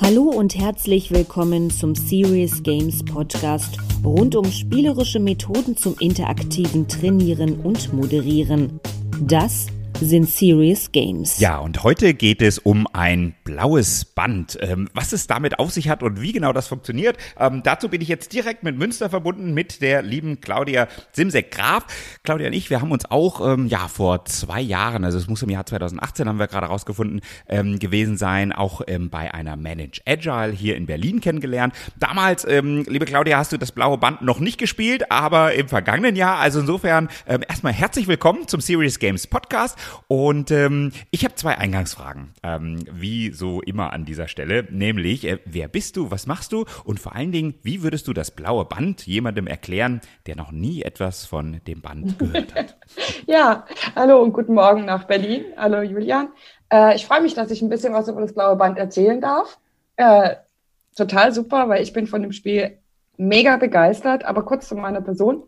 Hallo und herzlich willkommen zum Serious Games Podcast rund um spielerische Methoden zum interaktiven Trainieren und Moderieren. Das sind Serious Games. Ja, und heute geht es um ein blaues Band. Ähm, was es damit auf sich hat und wie genau das funktioniert, ähm, dazu bin ich jetzt direkt mit Münster verbunden mit der lieben Claudia Simsek-Graf. Claudia und ich, wir haben uns auch ähm, ja vor zwei Jahren, also es muss im Jahr 2018, haben wir gerade rausgefunden, ähm, gewesen sein, auch ähm, bei einer Manage Agile hier in Berlin kennengelernt. Damals, ähm, liebe Claudia, hast du das blaue Band noch nicht gespielt, aber im vergangenen Jahr. Also insofern erstmal herzlich willkommen zum Serious Games Podcast. Und ähm, ich habe zwei Eingangsfragen, ähm, wie so immer an dieser Stelle, nämlich, äh, wer bist du, was machst du und vor allen Dingen, wie würdest du das blaue Band jemandem erklären, der noch nie etwas von dem Band gehört hat? ja, hallo und guten Morgen nach Berlin. Hallo Julian. Äh, ich freue mich, dass ich ein bisschen was über das blaue Band erzählen darf. Äh, total super, weil ich bin von dem Spiel mega begeistert, aber kurz zu meiner Person.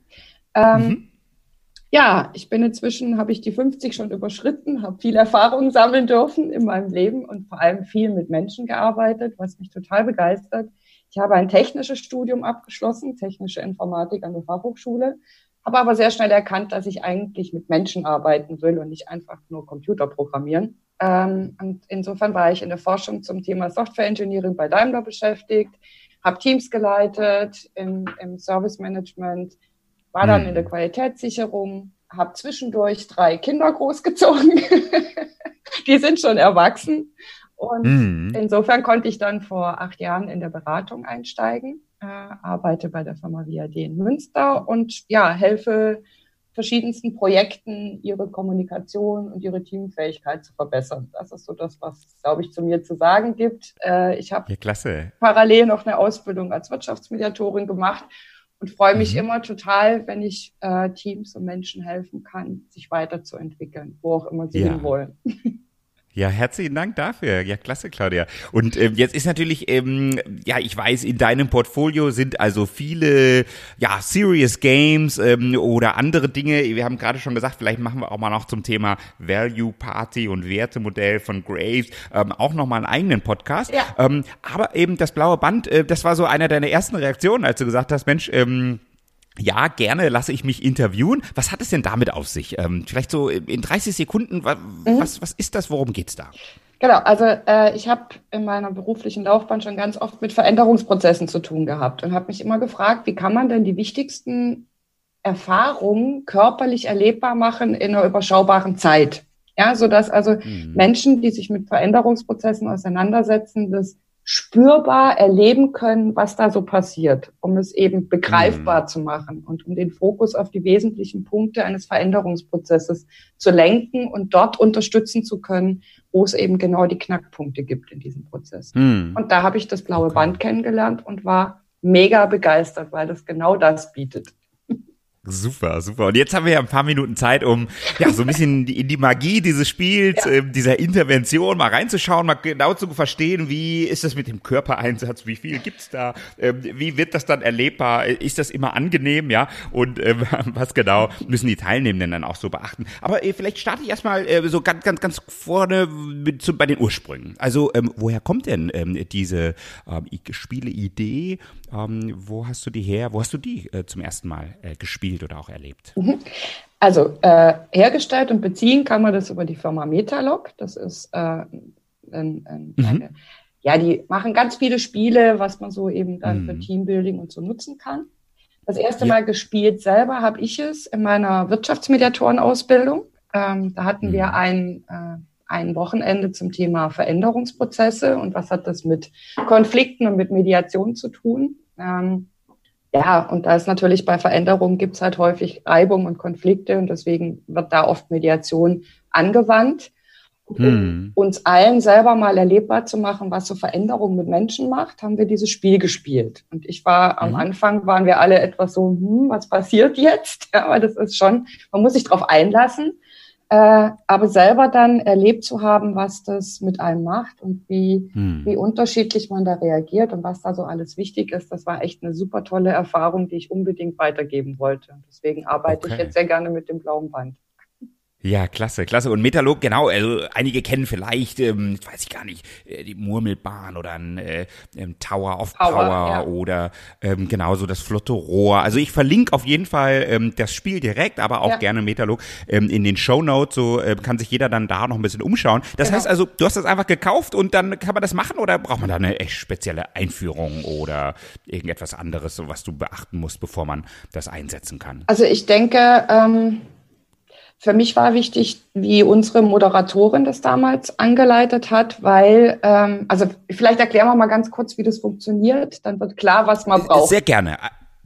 Ähm, mhm. Ja, ich bin inzwischen, habe ich die 50 schon überschritten, habe viel Erfahrung sammeln dürfen in meinem Leben und vor allem viel mit Menschen gearbeitet, was mich total begeistert. Ich habe ein technisches Studium abgeschlossen, technische Informatik an der Fachhochschule, habe aber sehr schnell erkannt, dass ich eigentlich mit Menschen arbeiten will und nicht einfach nur Computer programmieren. Ähm, und insofern war ich in der Forschung zum Thema Software Engineering bei Daimler beschäftigt, habe Teams geleitet im, im Service Management, war dann in der hm. Qualitätssicherung, habe zwischendurch drei Kinder großgezogen. die sind schon erwachsen. Und mhm. insofern konnte ich dann vor acht Jahren in der Beratung einsteigen, äh, arbeite bei der Firma VAD in Münster und ja, helfe verschiedensten Projekten ihre Kommunikation und ihre Teamfähigkeit zu verbessern. Das ist so das, was, glaube ich, zu mir zu sagen gibt. Äh, ich habe ja, parallel noch eine Ausbildung als Wirtschaftsmediatorin gemacht und freue mich mhm. immer total, wenn ich äh, Teams und Menschen helfen kann, sich weiterzuentwickeln, wo auch immer sie ja. hinwollen. Ja, herzlichen Dank dafür. Ja, klasse, Claudia. Und ähm, jetzt ist natürlich, ähm, ja, ich weiß, in deinem Portfolio sind also viele, ja, Serious Games ähm, oder andere Dinge. Wir haben gerade schon gesagt, vielleicht machen wir auch mal noch zum Thema Value Party und Wertemodell von Graves ähm, auch noch mal einen eigenen Podcast. Ja. Ähm, aber eben das blaue Band, äh, das war so einer deiner ersten Reaktionen, als du gesagt hast, Mensch, ähm, ja, gerne lasse ich mich interviewen. Was hat es denn damit auf sich? Ähm, vielleicht so in 30 Sekunden, was, mhm. was, was ist das, worum geht's da? Genau, also äh, ich habe in meiner beruflichen Laufbahn schon ganz oft mit Veränderungsprozessen zu tun gehabt und habe mich immer gefragt, wie kann man denn die wichtigsten Erfahrungen körperlich erlebbar machen in einer überschaubaren Zeit? Ja, so dass also mhm. Menschen, die sich mit Veränderungsprozessen auseinandersetzen, das spürbar erleben können, was da so passiert, um es eben begreifbar mhm. zu machen und um den Fokus auf die wesentlichen Punkte eines Veränderungsprozesses zu lenken und dort unterstützen zu können, wo es eben genau die Knackpunkte gibt in diesem Prozess. Mhm. Und da habe ich das blaue okay. Band kennengelernt und war mega begeistert, weil das genau das bietet. Super, super. Und jetzt haben wir ja ein paar Minuten Zeit, um ja so ein bisschen in die Magie dieses Spiels, ja. äh, dieser Intervention mal reinzuschauen, mal genau zu verstehen, wie ist das mit dem Körpereinsatz, wie viel gibt's da, ähm, wie wird das dann erlebbar, ist das immer angenehm, ja? Und ähm, was genau müssen die Teilnehmenden dann auch so beachten? Aber äh, vielleicht starte ich erstmal äh, so ganz, ganz, ganz vorne mit, zu, bei den Ursprüngen. Also ähm, woher kommt denn ähm, diese ähm, Spieleidee? Ähm, wo hast du die her? Wo hast du die äh, zum ersten Mal äh, gespielt? Gespielt oder auch erlebt? Mhm. Also äh, hergestellt und beziehen kann man das über die Firma Metalog. Das ist äh, ein, ein, mhm. eine, ja, die machen ganz viele Spiele, was man so eben dann mhm. für Teambuilding und so nutzen kann. Das erste ja. Mal gespielt selber habe ich es in meiner Wirtschaftsmediatorenausbildung. Ähm, da hatten wir mhm. ein, äh, ein Wochenende zum Thema Veränderungsprozesse und was hat das mit Konflikten und mit Mediation zu tun. Ähm, ja, und da ist natürlich bei Veränderungen gibt es halt häufig Reibung und Konflikte und deswegen wird da oft Mediation angewandt. Um hm. uns allen selber mal erlebbar zu machen, was so Veränderungen mit Menschen macht, haben wir dieses Spiel gespielt. Und ich war am mhm. Anfang waren wir alle etwas so, hm, was passiert jetzt? Ja, aber das ist schon, man muss sich darauf einlassen. Äh, aber selber dann erlebt zu haben, was das mit einem macht und wie, hm. wie unterschiedlich man da reagiert und was da so alles wichtig ist, das war echt eine super tolle Erfahrung, die ich unbedingt weitergeben wollte. Deswegen arbeite okay. ich jetzt sehr gerne mit dem blauen Band. Ja, klasse, klasse. Und Metalog, genau, also einige kennen vielleicht, ähm, weiß ich gar nicht, äh, die Murmelbahn oder ein äh, Tower of Power, Power ja. oder ähm, genauso das flotte Rohr. Also ich verlinke auf jeden Fall ähm, das Spiel direkt, aber auch ja. gerne Metalog ähm, in den Show Notes, so äh, kann sich jeder dann da noch ein bisschen umschauen. Das genau. heißt also, du hast das einfach gekauft und dann kann man das machen oder braucht man da eine echt spezielle Einführung oder irgendetwas anderes, was du beachten musst, bevor man das einsetzen kann? Also ich denke, ähm für mich war wichtig, wie unsere Moderatorin das damals angeleitet hat, weil, ähm, also vielleicht erklären wir mal ganz kurz, wie das funktioniert, dann wird klar, was man braucht. Sehr gerne.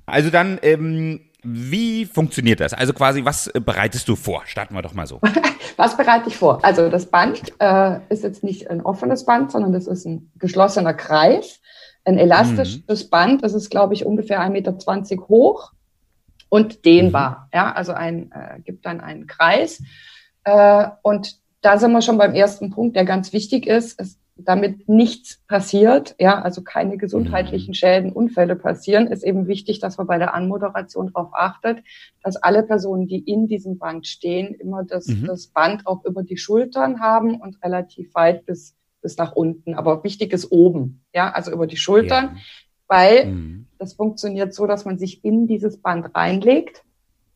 Also dann, ähm, wie funktioniert das? Also quasi, was bereitest du vor? Starten wir doch mal so. was bereite ich vor? Also das Band äh, ist jetzt nicht ein offenes Band, sondern das ist ein geschlossener Kreis, ein elastisches mhm. Band. Das ist, glaube ich, ungefähr 1,20 Meter hoch und dehnbar. Mhm. Ja, also ein, äh, gibt dann einen Kreis. Äh, und da sind wir schon beim ersten Punkt, der ganz wichtig ist, ist damit nichts passiert, ja, also keine gesundheitlichen mhm. Schäden, Unfälle passieren, ist eben wichtig, dass man bei der Anmoderation darauf achtet, dass alle Personen, die in diesem Band stehen, immer das, mhm. das Band auch über die Schultern haben und relativ weit bis, bis nach unten. Aber wichtig ist oben, ja, also über die Schultern. Ja weil mhm. Das funktioniert so, dass man sich in dieses Band reinlegt.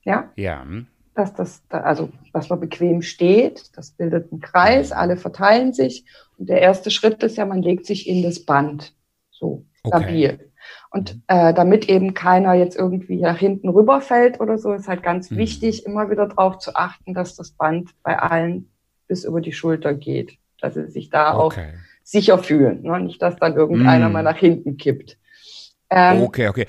Ja. Ja. Dass das, also, dass man bequem steht, das bildet einen Kreis, alle verteilen sich. Und der erste Schritt ist ja, man legt sich in das Band. So, stabil. Okay. Und mhm. äh, damit eben keiner jetzt irgendwie nach hinten rüberfällt oder so, ist halt ganz mhm. wichtig, immer wieder darauf zu achten, dass das Band bei allen bis über die Schulter geht, dass sie sich da okay. auch sicher fühlen. Ne? Nicht, dass dann irgendeiner mhm. mal nach hinten kippt. Ähm, okay, okay.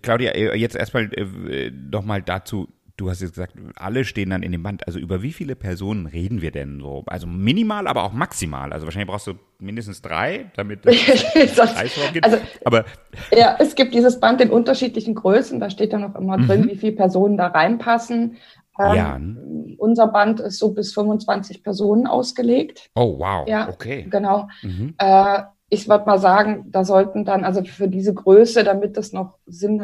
Claudia, äh, jetzt erstmal äh, nochmal dazu. Du hast jetzt gesagt, alle stehen dann in dem Band. Also über wie viele Personen reden wir denn so? Also minimal, aber auch maximal. Also wahrscheinlich brauchst du mindestens drei, damit Kreisraum gibt. Also, aber ja, es gibt dieses Band in unterschiedlichen Größen. Da steht dann auch immer mhm. drin, wie viele Personen da reinpassen. Ähm, ja. Unser Band ist so bis 25 Personen ausgelegt. Oh, wow. Ja, okay. Genau. Mhm. Äh, ich würde mal sagen, da sollten dann, also für diese Größe, damit das noch Sinn,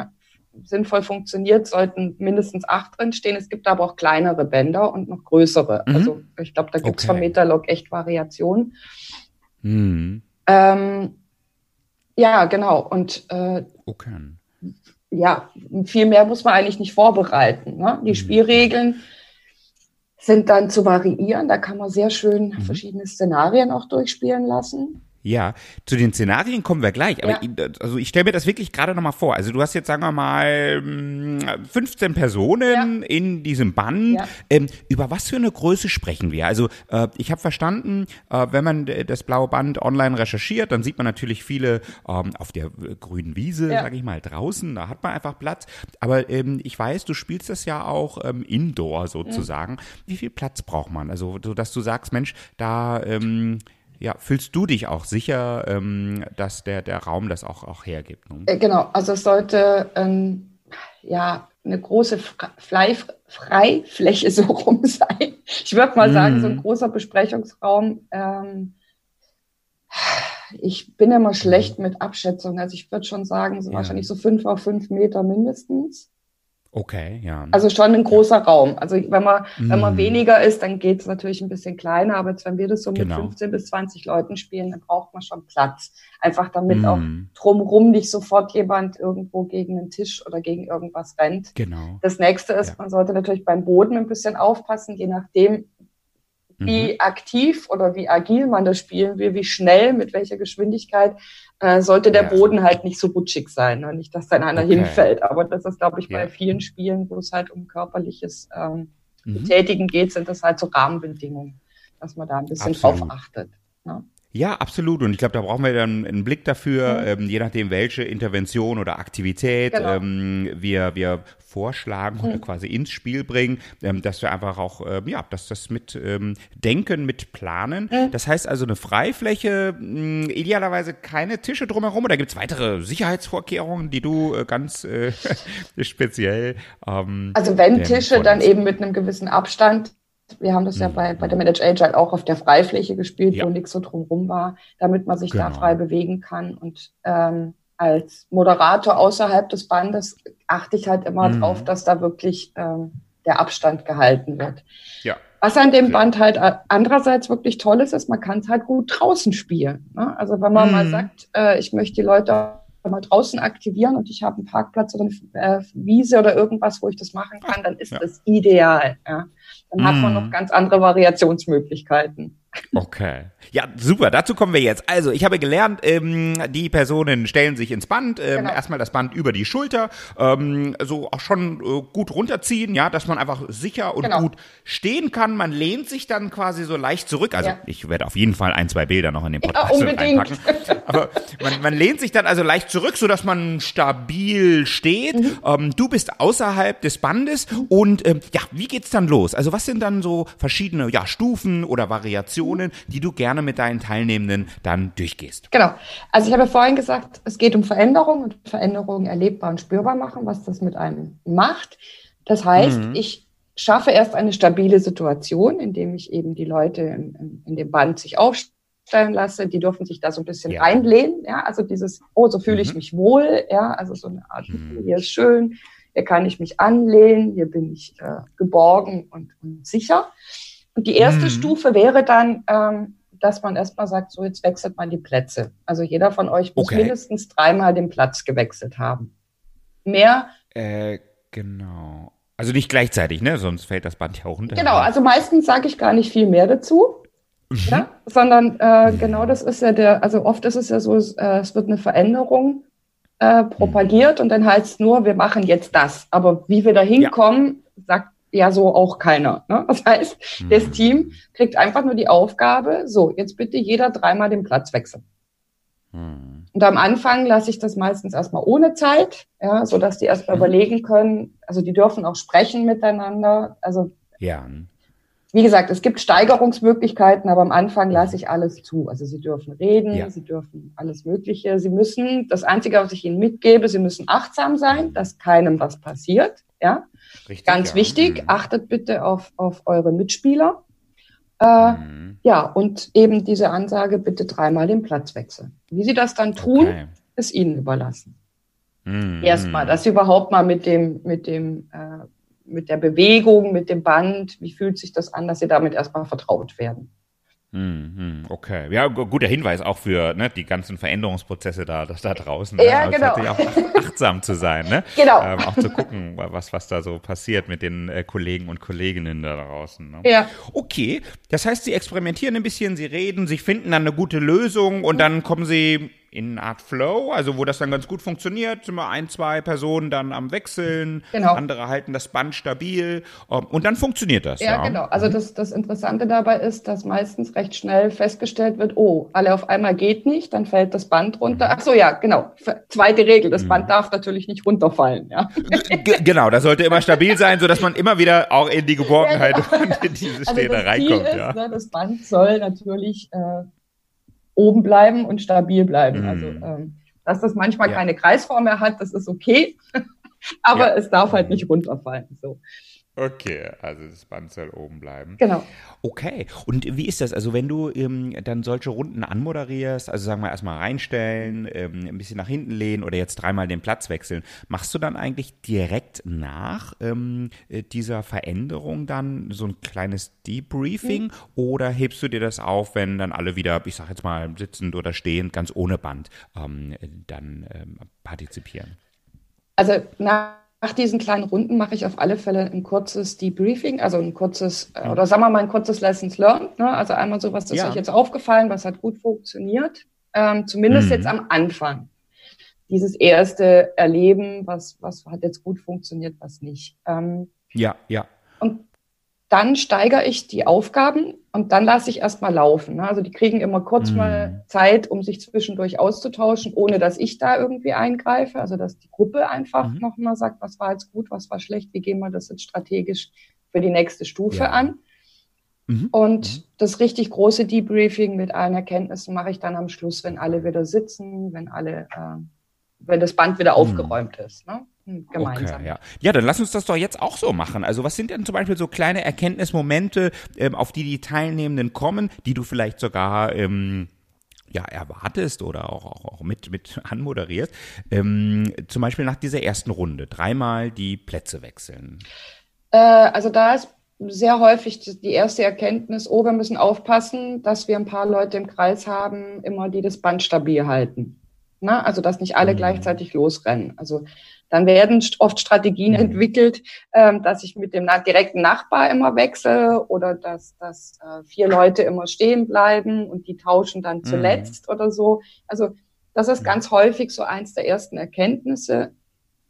sinnvoll funktioniert, sollten mindestens acht drin stehen. Es gibt aber auch kleinere Bänder und noch größere. Mhm. Also ich glaube, da gibt es okay. vom Metalog echt Variationen. Mhm. Ähm, ja, genau. Und äh, okay. ja, viel mehr muss man eigentlich nicht vorbereiten. Ne? Die mhm. Spielregeln sind dann zu variieren. Da kann man sehr schön mhm. verschiedene Szenarien auch durchspielen lassen. Ja, zu den Szenarien kommen wir gleich. Aber ja. ich, also ich stelle mir das wirklich gerade nochmal vor. Also du hast jetzt, sagen wir mal, 15 Personen ja. in diesem Band. Ja. Ähm, über was für eine Größe sprechen wir? Also äh, ich habe verstanden, äh, wenn man das blaue Band online recherchiert, dann sieht man natürlich viele ähm, auf der grünen Wiese, ja. sage ich mal, draußen. Da hat man einfach Platz. Aber ähm, ich weiß, du spielst das ja auch ähm, indoor sozusagen. Mhm. Wie viel Platz braucht man? Also so, dass du sagst, Mensch, da ähm, ja, fühlst du dich auch sicher, ähm, dass der, der Raum das auch, auch hergibt? Ne? Genau, also es sollte ähm, ja eine große Freifläche so rum sein. Ich würde mal mm. sagen, so ein mhm. großer Besprechungsraum. Ähm, ich bin immer schlecht mhm. mit Abschätzungen. Also ich würde schon sagen, so ja. wahrscheinlich so fünf auf fünf Meter mindestens. Okay, ja. Also schon ein großer ja. Raum. Also wenn man, mm. wenn man weniger ist, dann geht es natürlich ein bisschen kleiner, aber jetzt, wenn wir das so mit genau. 15 bis 20 Leuten spielen, dann braucht man schon Platz. Einfach damit mm. auch drumherum nicht sofort jemand irgendwo gegen einen Tisch oder gegen irgendwas rennt. Genau. Das nächste ist, ja. man sollte natürlich beim Boden ein bisschen aufpassen, je nachdem, wie mhm. aktiv oder wie agil man das spielen will, wie schnell, mit welcher Geschwindigkeit, äh, sollte der ja. Boden halt nicht so rutschig sein. Ne? Nicht, dass dann einer okay. hinfällt. Aber das ist, glaube ich, ja. bei vielen Spielen, wo es halt um körperliches ähm, mhm. Betätigen geht, sind das halt so Rahmenbedingungen, dass man da ein bisschen Absolut. drauf achtet. Ne? Ja, absolut. Und ich glaube, da brauchen wir dann einen Blick dafür, mhm. ähm, je nachdem, welche Intervention oder Aktivität genau. ähm, wir, wir vorschlagen mhm. oder quasi ins Spiel bringen, ähm, dass wir einfach auch, äh, ja, dass das mit ähm, denken, mit planen. Mhm. Das heißt also eine Freifläche, mh, idealerweise keine Tische drumherum oder gibt es weitere Sicherheitsvorkehrungen, die du äh, ganz äh, speziell ähm, Also wenn Tische, dann eben mit einem gewissen Abstand wir haben das mhm. ja bei, bei der Manage Agile auch auf der Freifläche gespielt, ja. wo nichts so drumherum war, damit man sich genau. da frei bewegen kann. Und ähm, als Moderator außerhalb des Bandes achte ich halt immer mhm. drauf, dass da wirklich ähm, der Abstand gehalten wird. Ja. Was an dem Band halt andererseits wirklich toll ist, ist, man kann es halt gut draußen spielen. Ne? Also wenn man mhm. mal sagt, äh, ich möchte die Leute mal draußen aktivieren und ich habe einen Parkplatz oder eine äh, Wiese oder irgendwas, wo ich das machen kann, dann ist ja. das ideal. Ja? Dann mm. hat man noch mhm. ganz andere Variationsmöglichkeiten. Okay. Ja, super. Dazu kommen wir jetzt. Also, ich habe gelernt, ähm, die Personen stellen sich ins Band, ähm, genau. erstmal das Band über die Schulter, ähm, so auch schon äh, gut runterziehen, ja, dass man einfach sicher und genau. gut stehen kann. Man lehnt sich dann quasi so leicht zurück. Also, ja. ich werde auf jeden Fall ein, zwei Bilder noch in den Podcast ja, reinpacken. Aber man, man lehnt sich dann also leicht zurück, so dass man stabil steht. Mhm. Ähm, du bist außerhalb des Bandes und ähm, ja, wie geht's dann los? Also, was sind dann so verschiedene ja, Stufen oder Variationen, die du gerne mit deinen Teilnehmenden dann durchgehst? Genau. Also ich habe vorhin gesagt, es geht um Veränderung und Veränderungen erlebbar und spürbar machen, was das mit einem macht. Das heißt, mhm. ich schaffe erst eine stabile Situation, indem ich eben die Leute in, in, in dem Band sich aufstellen lasse. Die dürfen sich da so ein bisschen ja. reinlehnen. Ja, also dieses, oh, so fühle mhm. ich mich wohl. Ja, also so eine Art, mhm. hier ist schön, hier kann ich mich anlehnen, hier bin ich äh, geborgen und, und sicher. Und die erste mhm. Stufe wäre dann, ähm, dass man erstmal sagt, so jetzt wechselt man die Plätze. Also jeder von euch muss okay. mindestens dreimal den Platz gewechselt haben. Mehr. Äh, genau. Also nicht gleichzeitig, ne? Sonst fällt das Band ja auch runter. Genau, also meistens sage ich gar nicht viel mehr dazu. Mhm. Ja? Sondern äh, mhm. genau das ist ja der, also oft ist es ja so, es, äh, es wird eine Veränderung äh, propagiert mhm. und dann heißt es nur, wir machen jetzt das. Aber wie wir da hinkommen, ja. sagt ja so auch keiner. Ne? Das heißt, mhm. das Team kriegt einfach nur die Aufgabe, so, jetzt bitte jeder dreimal den Platz wechseln. Mhm. Und am Anfang lasse ich das meistens erstmal ohne Zeit, ja, so dass die erstmal mhm. überlegen können. Also die dürfen auch sprechen miteinander. Also ja. Wie gesagt, es gibt Steigerungsmöglichkeiten, aber am Anfang lasse ich alles zu. Also sie dürfen reden, ja. sie dürfen alles Mögliche. Sie müssen, das Einzige, was ich ihnen mitgebe, sie müssen achtsam sein, dass keinem was passiert. Ja, Richtig, ganz ja. wichtig. Mhm. Achtet bitte auf, auf eure Mitspieler. Äh, mhm. Ja, und eben diese Ansage, bitte dreimal den Platz wechseln. Wie sie das dann tun, okay. ist ihnen überlassen. Mhm. Erstmal, dass sie überhaupt mal mit dem, mit dem äh, mit der Bewegung, mit dem Band, wie fühlt sich das an, dass sie damit erstmal vertraut werden. Hm, hm, okay, ja, guter Hinweis auch für ne, die ganzen Veränderungsprozesse da, das da draußen. Ne? Ja, also genau. Auch achtsam zu sein, ne? Genau. Ähm, auch zu gucken, was, was da so passiert mit den äh, Kollegen und Kolleginnen da draußen. Ne? Ja. Okay, das heißt, sie experimentieren ein bisschen, sie reden, sie finden dann eine gute Lösung und dann kommen sie in eine Art Flow, also wo das dann ganz gut funktioniert, sind wir ein, zwei Personen dann am Wechseln, genau. andere halten das Band stabil ähm, und dann funktioniert das. Ja, ja. genau. Also das, das Interessante dabei ist, dass meistens recht schnell festgestellt wird, oh, alle auf einmal geht nicht, dann fällt das Band runter. Mhm. Ach so, ja, genau. Zweite Regel, das mhm. Band darf natürlich nicht runterfallen. Ja. genau, das sollte immer stabil sein, sodass man immer wieder auch in die Geborgenheit ja, genau. und in diese also Stelle reinkommt. Ist, ja. ne, das Band soll natürlich äh, oben bleiben und stabil bleiben. Mhm. Also, ähm, dass das manchmal ja. keine Kreisform mehr hat, das ist okay. Aber ja. es darf halt nicht runterfallen. So. Okay, also das Band soll oben bleiben. Genau. Okay, und wie ist das? Also wenn du ähm, dann solche Runden anmoderierst, also sagen wir erstmal reinstellen, ähm, ein bisschen nach hinten lehnen oder jetzt dreimal den Platz wechseln, machst du dann eigentlich direkt nach ähm, äh, dieser Veränderung dann so ein kleines Debriefing mhm. oder hebst du dir das auf, wenn dann alle wieder, ich sag jetzt mal sitzend oder stehend, ganz ohne Band ähm, dann ähm, partizipieren? Also nach nach diesen kleinen Runden mache ich auf alle Fälle ein kurzes Debriefing, also ein kurzes, äh, oder sagen wir mal ein kurzes Lessons Learned. Ne? Also einmal so, was ist ja. euch jetzt aufgefallen, was hat gut funktioniert, ähm, zumindest mhm. jetzt am Anfang. Dieses erste Erleben, was, was hat jetzt gut funktioniert, was nicht. Ähm, ja, ja. Und dann steigere ich die Aufgaben und dann lasse ich erstmal laufen. Ne? Also die kriegen immer kurz mm. mal Zeit, um sich zwischendurch auszutauschen, ohne dass ich da irgendwie eingreife. Also dass die Gruppe einfach mhm. nochmal sagt, was war jetzt gut, was war schlecht, wie gehen wir das jetzt strategisch für die nächste Stufe ja. an. Mhm. Und mhm. das richtig große Debriefing mit allen Erkenntnissen mache ich dann am Schluss, wenn alle wieder sitzen, wenn alle, äh, wenn das Band wieder mhm. aufgeräumt ist. Ne? Gemeinsam. Okay, ja. ja, dann lass uns das doch jetzt auch so machen. Also was sind denn zum Beispiel so kleine Erkenntnismomente, ähm, auf die die Teilnehmenden kommen, die du vielleicht sogar ähm, ja, erwartest oder auch, auch, auch mit, mit anmoderierst. Ähm, zum Beispiel nach dieser ersten Runde dreimal die Plätze wechseln. Äh, also da ist sehr häufig die erste Erkenntnis, oh, wir müssen aufpassen, dass wir ein paar Leute im Kreis haben, immer die das Band stabil halten. Na, also dass nicht alle mhm. gleichzeitig losrennen. Also dann werden oft Strategien mhm. entwickelt, ähm, dass ich mit dem na direkten Nachbar immer wechsle oder dass, dass äh, vier Leute immer stehen bleiben und die tauschen dann mhm. zuletzt oder so. Also das ist ganz häufig so eins der ersten Erkenntnisse.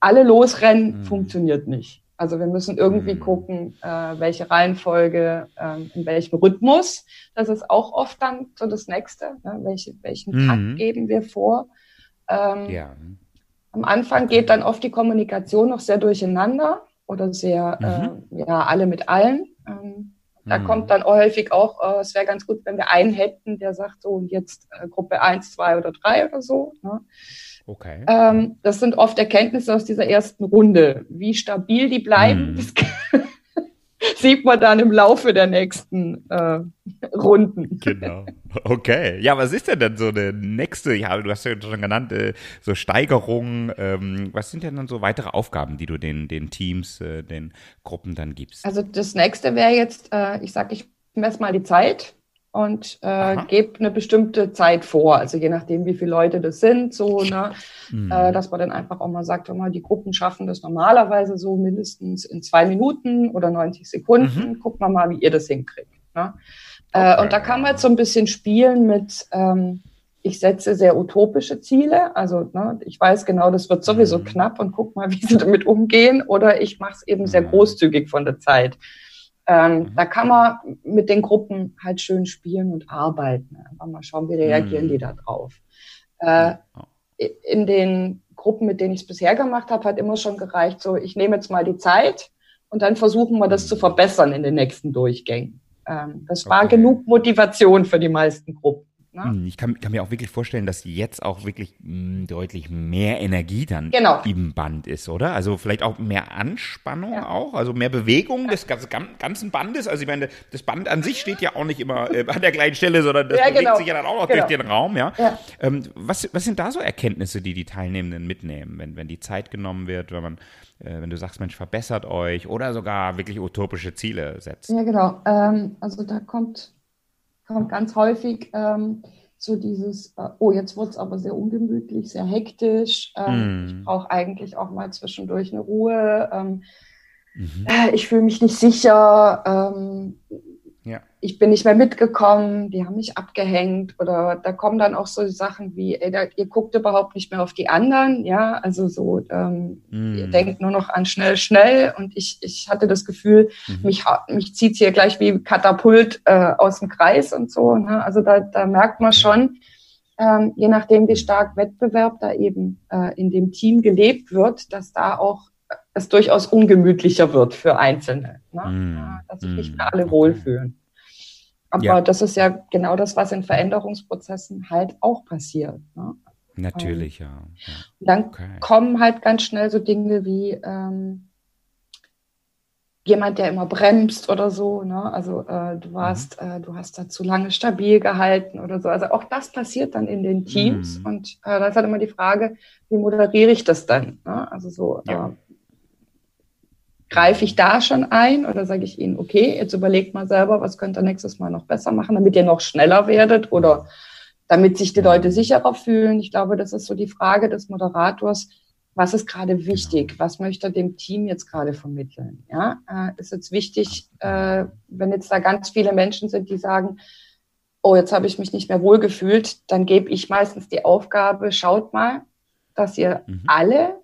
Alle losrennen mhm. funktioniert nicht. Also wir müssen irgendwie mhm. gucken, äh, welche Reihenfolge, äh, in welchem Rhythmus. Das ist auch oft dann so das Nächste. Ne? Welche, welchen mhm. Takt geben wir vor? Ähm, ja. Am Anfang geht dann oft die Kommunikation noch sehr durcheinander oder sehr, mhm. äh, ja, alle mit allen. Ähm, da mhm. kommt dann häufig auch, äh, es wäre ganz gut, wenn wir einen hätten, der sagt, so, und jetzt äh, Gruppe eins, zwei oder drei oder so. Ne? Okay. Ähm, das sind oft Erkenntnisse aus dieser ersten Runde. Wie stabil die bleiben, mhm. sieht man dann im Laufe der nächsten äh, Runden. Genau. Okay. Ja, was ist denn dann so eine nächste, ja, du hast ja schon genannt, äh, so Steigerungen. Ähm, was sind denn dann so weitere Aufgaben, die du den, den Teams, äh, den Gruppen dann gibst? Also das nächste wäre jetzt, äh, ich sage, ich messe mal die Zeit und äh, gebe eine bestimmte Zeit vor. Also je nachdem, wie viele Leute das sind, so, ne, mhm. äh, dass man dann einfach auch mal sagt, mal, die Gruppen schaffen das normalerweise so mindestens in zwei Minuten oder 90 Sekunden. Mhm. Gucken wir mal, wie ihr das hinkriegt. Ne? Okay. Äh, und da kann man jetzt so ein bisschen spielen mit, ähm, ich setze sehr utopische Ziele. Also ne, ich weiß genau, das wird sowieso mhm. knapp und guck mal, wie sie damit umgehen. Oder ich mache es eben sehr mhm. großzügig von der Zeit. Ähm, mhm. Da kann man mit den Gruppen halt schön spielen und arbeiten. Einfach mal schauen, wie reagieren mhm. die da drauf. Äh, in den Gruppen, mit denen ich es bisher gemacht habe, hat immer schon gereicht, so ich nehme jetzt mal die Zeit und dann versuchen wir das zu verbessern in den nächsten Durchgängen. Ähm, das okay. war genug Motivation für die meisten Gruppen. Ne? Hm, ich kann, kann, mir auch wirklich vorstellen, dass jetzt auch wirklich mh, hm, deutlich mehr Energie dann genau. im Band ist, oder? Also vielleicht auch mehr Anspannung ja. auch, also mehr Bewegung ja. des ganzen Bandes. Also ich meine, das Band an sich steht ja auch nicht immer äh, an der gleichen Stelle, sondern das ja, bewegt genau. sich ja dann auch noch genau. durch den Raum, ja. Ähm, was, was sind da so Erkenntnisse, die die Teilnehmenden mitnehmen, wenn, wenn die Zeit genommen wird, wenn man äh, wenn du sagst, Mensch, verbessert euch oder sogar wirklich utopische Ziele setzt? Ja, genau. Ähm, also da kommt kommt ganz häufig ähm, so dieses, äh, oh, jetzt wird es aber sehr ungemütlich, sehr hektisch. Ähm, mm. Ich brauche eigentlich auch mal zwischendurch eine Ruhe. Ähm, mhm. äh, ich fühle mich nicht sicher. Ich bin nicht mehr mitgekommen, die haben mich abgehängt oder da kommen dann auch so Sachen wie, ey, da, ihr guckt überhaupt nicht mehr auf die anderen, ja, also so, ähm, mm. ihr denkt nur noch an schnell, schnell und ich, ich hatte das Gefühl, mhm. mich, mich zieht's hier gleich wie Katapult äh, aus dem Kreis und so, ne? also da, da merkt man schon, ähm, je nachdem, wie stark Wettbewerb da eben äh, in dem Team gelebt wird, dass da auch es durchaus ungemütlicher wird für Einzelne, ne? Mm. dass sich nicht mehr alle okay. wohlfühlen. Aber ja. das ist ja genau das, was in Veränderungsprozessen halt auch passiert. Ne? Natürlich, ja. ja. Und dann okay. kommen halt ganz schnell so Dinge wie ähm, jemand, der immer bremst oder so. Ne? Also äh, du warst, mhm. äh, du hast da zu lange stabil gehalten oder so. Also auch das passiert dann in den Teams. Mhm. Und äh, da ist halt immer die Frage, wie moderiere ich das dann? Ne? Also so. Ja. Äh, Greife ich da schon ein oder sage ich Ihnen, okay, jetzt überlegt mal selber, was könnt ihr nächstes Mal noch besser machen, damit ihr noch schneller werdet oder damit sich die Leute sicherer fühlen? Ich glaube, das ist so die Frage des Moderators. Was ist gerade wichtig? Was möchte er dem Team jetzt gerade vermitteln? Ja, äh, ist jetzt wichtig, äh, wenn jetzt da ganz viele Menschen sind, die sagen, oh, jetzt habe ich mich nicht mehr wohlgefühlt, dann gebe ich meistens die Aufgabe, schaut mal, dass ihr mhm. alle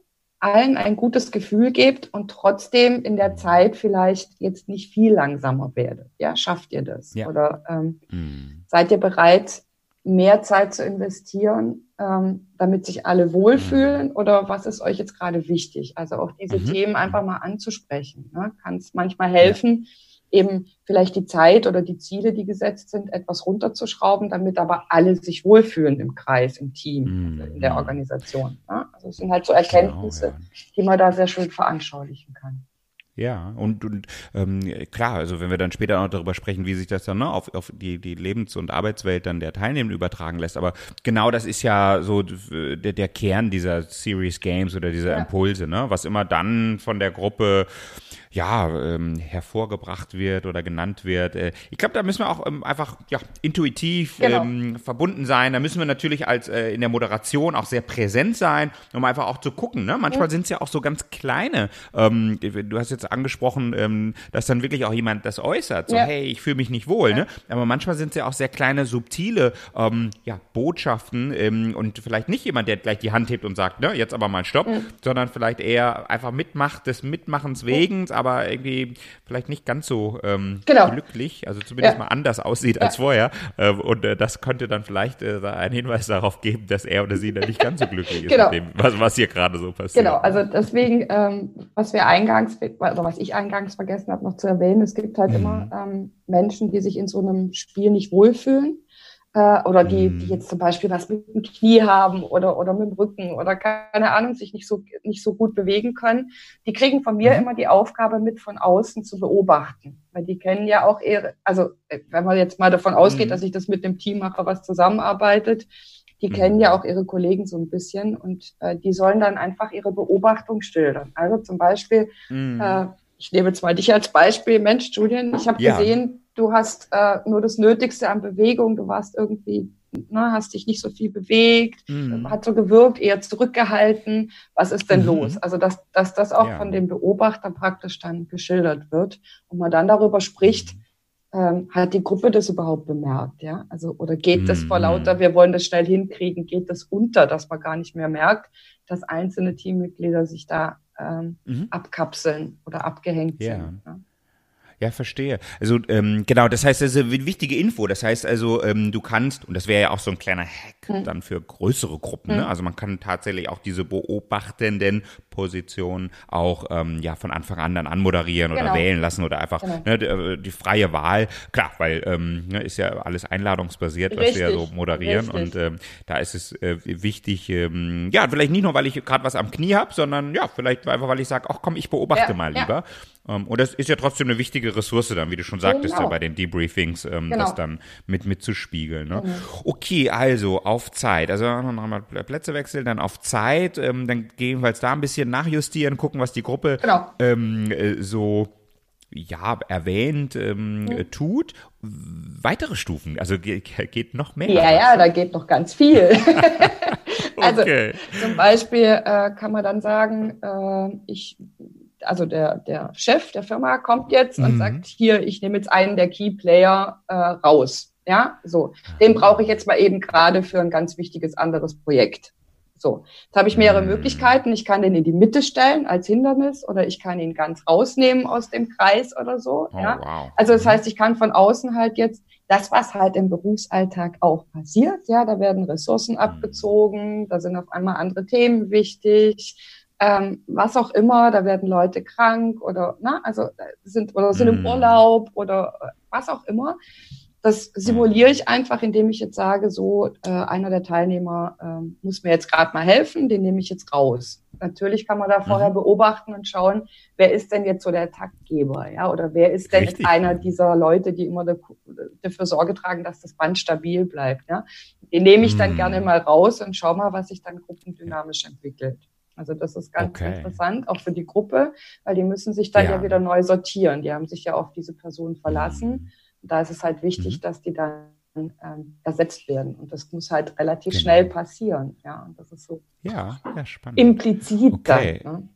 allen ein gutes Gefühl gebt und trotzdem in der Zeit vielleicht jetzt nicht viel langsamer werdet. Ja, schafft ihr das? Ja. Oder ähm, mhm. seid ihr bereit, mehr Zeit zu investieren, ähm, damit sich alle wohlfühlen? Mhm. Oder was ist euch jetzt gerade wichtig? Also auch diese mhm. Themen einfach mal anzusprechen. Ne? Kann es manchmal helfen. Ja eben vielleicht die Zeit oder die Ziele, die gesetzt sind, etwas runterzuschrauben, damit aber alle sich wohlfühlen im Kreis, im Team, mm. in der Organisation. Ja? Also es sind halt so Erkenntnisse, genau, ja. die man da sehr schön veranschaulichen kann. Ja, und, und ähm, klar, also wenn wir dann später noch darüber sprechen, wie sich das dann ne, auf, auf die, die Lebens- und Arbeitswelt dann der Teilnehmenden übertragen lässt, aber genau das ist ja so der, der Kern dieser Series Games oder dieser. Impulse, ne? Was immer dann von der Gruppe ja, ähm, hervorgebracht wird oder genannt wird. Äh, ich glaube, da müssen wir auch ähm, einfach ja, intuitiv genau. ähm, verbunden sein. Da müssen wir natürlich als äh, in der Moderation auch sehr präsent sein, um einfach auch zu gucken. Ne? Manchmal ja. sind es ja auch so ganz kleine. Ähm, du hast jetzt angesprochen, ähm, dass dann wirklich auch jemand das äußert. So, ja. hey, ich fühle mich nicht wohl. Ja. Ne? Aber manchmal sind es ja auch sehr kleine, subtile ähm, ja, Botschaften ähm, und vielleicht nicht jemand, der gleich die Hand hebt und sagt, ne, jetzt aber mal Stopp, sondern vielleicht eher einfach mitmacht des Mitmachens wegen, aber irgendwie vielleicht nicht ganz so ähm, genau. glücklich, also zumindest ja. mal anders aussieht ja. als vorher. Ähm, und äh, das könnte dann vielleicht äh, einen Hinweis darauf geben, dass er oder sie dann nicht ganz so glücklich ist genau. mit dem, was, was hier gerade so passiert. Genau, also deswegen, ähm, was wir eingangs, also was ich eingangs vergessen habe noch zu erwähnen, es gibt halt mhm. immer ähm, Menschen, die sich in so einem Spiel nicht wohlfühlen äh, oder die, die mhm. jetzt zum Beispiel was mit dem Knie haben oder, oder mit dem Rücken oder keine Ahnung, sich nicht so, nicht so gut bewegen können, die kriegen von mir mhm. immer die Aufgabe mit von außen zu beobachten. Weil die kennen ja auch eher, also äh, wenn man jetzt mal davon ausgeht, mhm. dass ich das mit dem Team mache, was zusammenarbeitet, die kennen ja auch ihre Kollegen so ein bisschen und äh, die sollen dann einfach ihre Beobachtung schildern. Also zum Beispiel, mhm. äh, ich nehme jetzt mal dich als Beispiel, Mensch, Julian, ich habe ja. gesehen, du hast äh, nur das Nötigste an Bewegung, du warst irgendwie, ne, hast dich nicht so viel bewegt, mhm. hat so gewirkt, eher zurückgehalten. Was ist denn mhm. los? Also, dass, dass das auch ja. von dem Beobachter praktisch dann geschildert wird und man dann darüber spricht, ähm, hat die Gruppe das überhaupt bemerkt, ja? Also, oder geht das vor mhm. lauter, wir wollen das schnell hinkriegen, geht das unter, dass man gar nicht mehr merkt, dass einzelne Teammitglieder sich da ähm, mhm. abkapseln oder abgehängt yeah. sind. Ja? Ja, verstehe. Also ähm, genau, das heißt, das ist eine wichtige Info. Das heißt also, ähm, du kannst, und das wäre ja auch so ein kleiner mhm. dann für größere Gruppen, ne? also man kann tatsächlich auch diese beobachtenden Positionen auch ähm, ja von Anfang an dann anmoderieren genau. oder wählen lassen oder einfach genau. ne, die, äh, die, freie Wahl. Klar, weil ähm, ne, ist ja alles einladungsbasiert, Richtig. was wir ja so moderieren Richtig. und ähm, da ist es äh, wichtig, ähm, ja, vielleicht nicht nur, weil ich gerade was am Knie habe, sondern ja, vielleicht einfach, weil ich sage, ach komm, ich beobachte ja, mal lieber. Ja. Ähm, und das ist ja trotzdem eine wichtige Ressource dann, wie du schon sagtest, genau. bei den Debriefings, ähm, genau. das dann mit mitzuspiegeln. Ne? Mhm. Okay, also auf Zeit. Also nochmal Plätze wechseln, dann auf Zeit, ähm, dann gegebenenfalls da ein bisschen nachjustieren, gucken, was die Gruppe genau. ähm, äh, so ja, erwähnt ähm, mhm. tut. Weitere Stufen, also geht, geht noch mehr. Ja, ja, da geht noch ganz viel. also okay. zum Beispiel äh, kann man dann sagen, äh, ich also der, der Chef der Firma kommt jetzt mhm. und sagt, hier, ich nehme jetzt einen der Key Player äh, raus. Ja, so. Den brauche ich jetzt mal eben gerade für ein ganz wichtiges anderes Projekt. So, jetzt habe ich mehrere mhm. Möglichkeiten. Ich kann den in die Mitte stellen als Hindernis oder ich kann ihn ganz rausnehmen aus dem Kreis oder so. Oh, ja? Wow. Also das mhm. heißt, ich kann von außen halt jetzt das, was halt im Berufsalltag auch passiert. Ja, da werden Ressourcen mhm. abgezogen, da sind auf einmal andere Themen wichtig ähm, was auch immer, da werden Leute krank oder na, also sind oder sind im. Urlaub oder was auch immer. Das simuliere ich einfach, indem ich jetzt sage, so äh, einer der Teilnehmer äh, muss mir jetzt gerade mal helfen, den nehme ich jetzt raus. Natürlich kann man da vorher mhm. beobachten und schauen, wer ist denn jetzt so der Taktgeber, ja, oder wer ist denn einer dieser Leute, die immer dafür Sorge tragen, dass das Band stabil bleibt, ja. Den nehme ich dann mhm. gerne mal raus und schau mal, was sich dann gruppendynamisch entwickelt. Also das ist ganz okay. interessant, auch für die Gruppe, weil die müssen sich dann ja. ja. wieder neu sortieren. Die haben sich ja auf diese Person verlassen. Mhm. Da ist es halt wichtig, mhm. dass die dann ähm, ersetzt werden. Und das muss halt relativ genau. schnell passieren. Ja, und das ist so ja, ja, spannend. implizit okay. dann. Ne?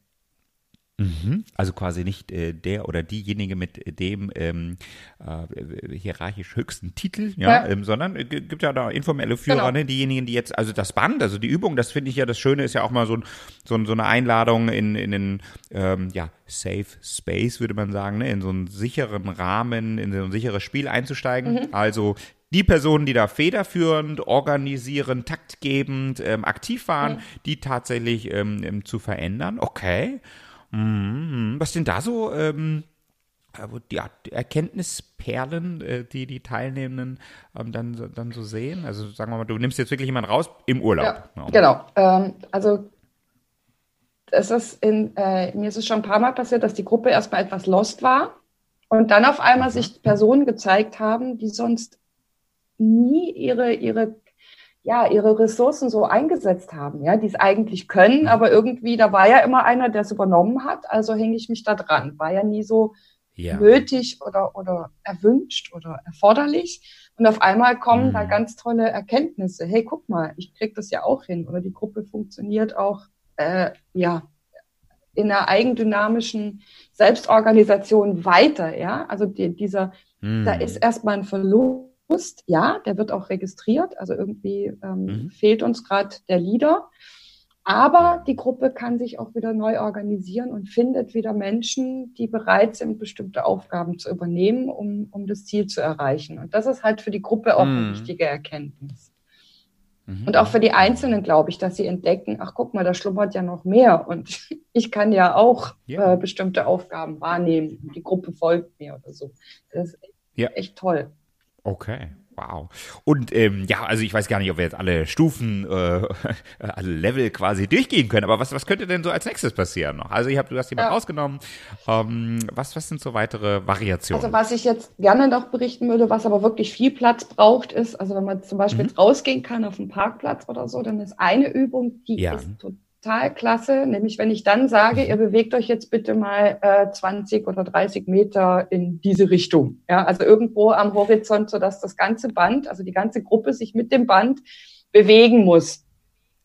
Mhm. Also quasi nicht äh, der oder diejenige mit dem ähm, äh, hierarchisch höchsten Titel, ja, ja. Ähm, sondern äh, gibt ja da informelle Führer, genau. ne, diejenigen, die jetzt, also das Band, also die Übung, das finde ich ja, das Schöne ist ja auch mal so, so, so eine Einladung in, in den, ähm, ja, Safe Space, würde man sagen, ne, in so einen sicheren Rahmen, in so ein sicheres Spiel einzusteigen. Mhm. Also die Personen, die da federführend, organisierend, taktgebend, ähm, aktiv waren, mhm. die tatsächlich ähm, ähm zu verändern. Okay. Mhm. Was sind da so ähm, die Erkenntnisperlen, äh, die die Teilnehmenden ähm, dann, dann so sehen? Also sagen wir mal, du nimmst jetzt wirklich jemanden raus im Urlaub. Ja. Genau. Ähm, also es ist in, äh, mir ist es schon ein paar Mal passiert, dass die Gruppe erstmal etwas lost war und dann auf einmal mhm. sich Personen gezeigt haben, die sonst nie ihre, ihre ja, ihre Ressourcen so eingesetzt haben, ja, die es eigentlich können, mhm. aber irgendwie, da war ja immer einer, der es übernommen hat, also hänge ich mich da dran. War ja nie so ja. nötig oder, oder erwünscht oder erforderlich. Und auf einmal kommen mhm. da ganz tolle Erkenntnisse. Hey, guck mal, ich krieg das ja auch hin. Oder die Gruppe funktioniert auch, äh, ja, in einer eigendynamischen Selbstorganisation weiter, ja. Also die, dieser, mhm. da ist erstmal ein Verlust, ja, der wird auch registriert. Also irgendwie ähm, mhm. fehlt uns gerade der Leader. Aber die Gruppe kann sich auch wieder neu organisieren und findet wieder Menschen, die bereit sind, bestimmte Aufgaben zu übernehmen, um, um das Ziel zu erreichen. Und das ist halt für die Gruppe auch mhm. eine wichtige Erkenntnis. Mhm. Und auch für die Einzelnen glaube ich, dass sie entdecken, ach guck mal, da schlummert ja noch mehr und ich kann ja auch ja. Äh, bestimmte Aufgaben wahrnehmen. Die Gruppe folgt mir oder so. Das ist ja. echt toll. Okay. Wow. Und ähm, ja, also ich weiß gar nicht, ob wir jetzt alle Stufen, äh, alle Level quasi durchgehen können, aber was, was könnte denn so als nächstes passieren noch? Also ich hab, du hast jemand ja. rausgenommen. Ähm, was, was sind so weitere Variationen? Also was ich jetzt gerne noch berichten würde, was aber wirklich viel Platz braucht, ist, also wenn man zum Beispiel mhm. jetzt rausgehen kann auf einen Parkplatz oder so, dann ist eine Übung, die ja. ist total total klasse, nämlich wenn ich dann sage, ihr bewegt euch jetzt bitte mal äh, 20 oder 30 Meter in diese Richtung. Ja, also irgendwo am Horizont, so dass das ganze Band, also die ganze Gruppe sich mit dem Band bewegen muss.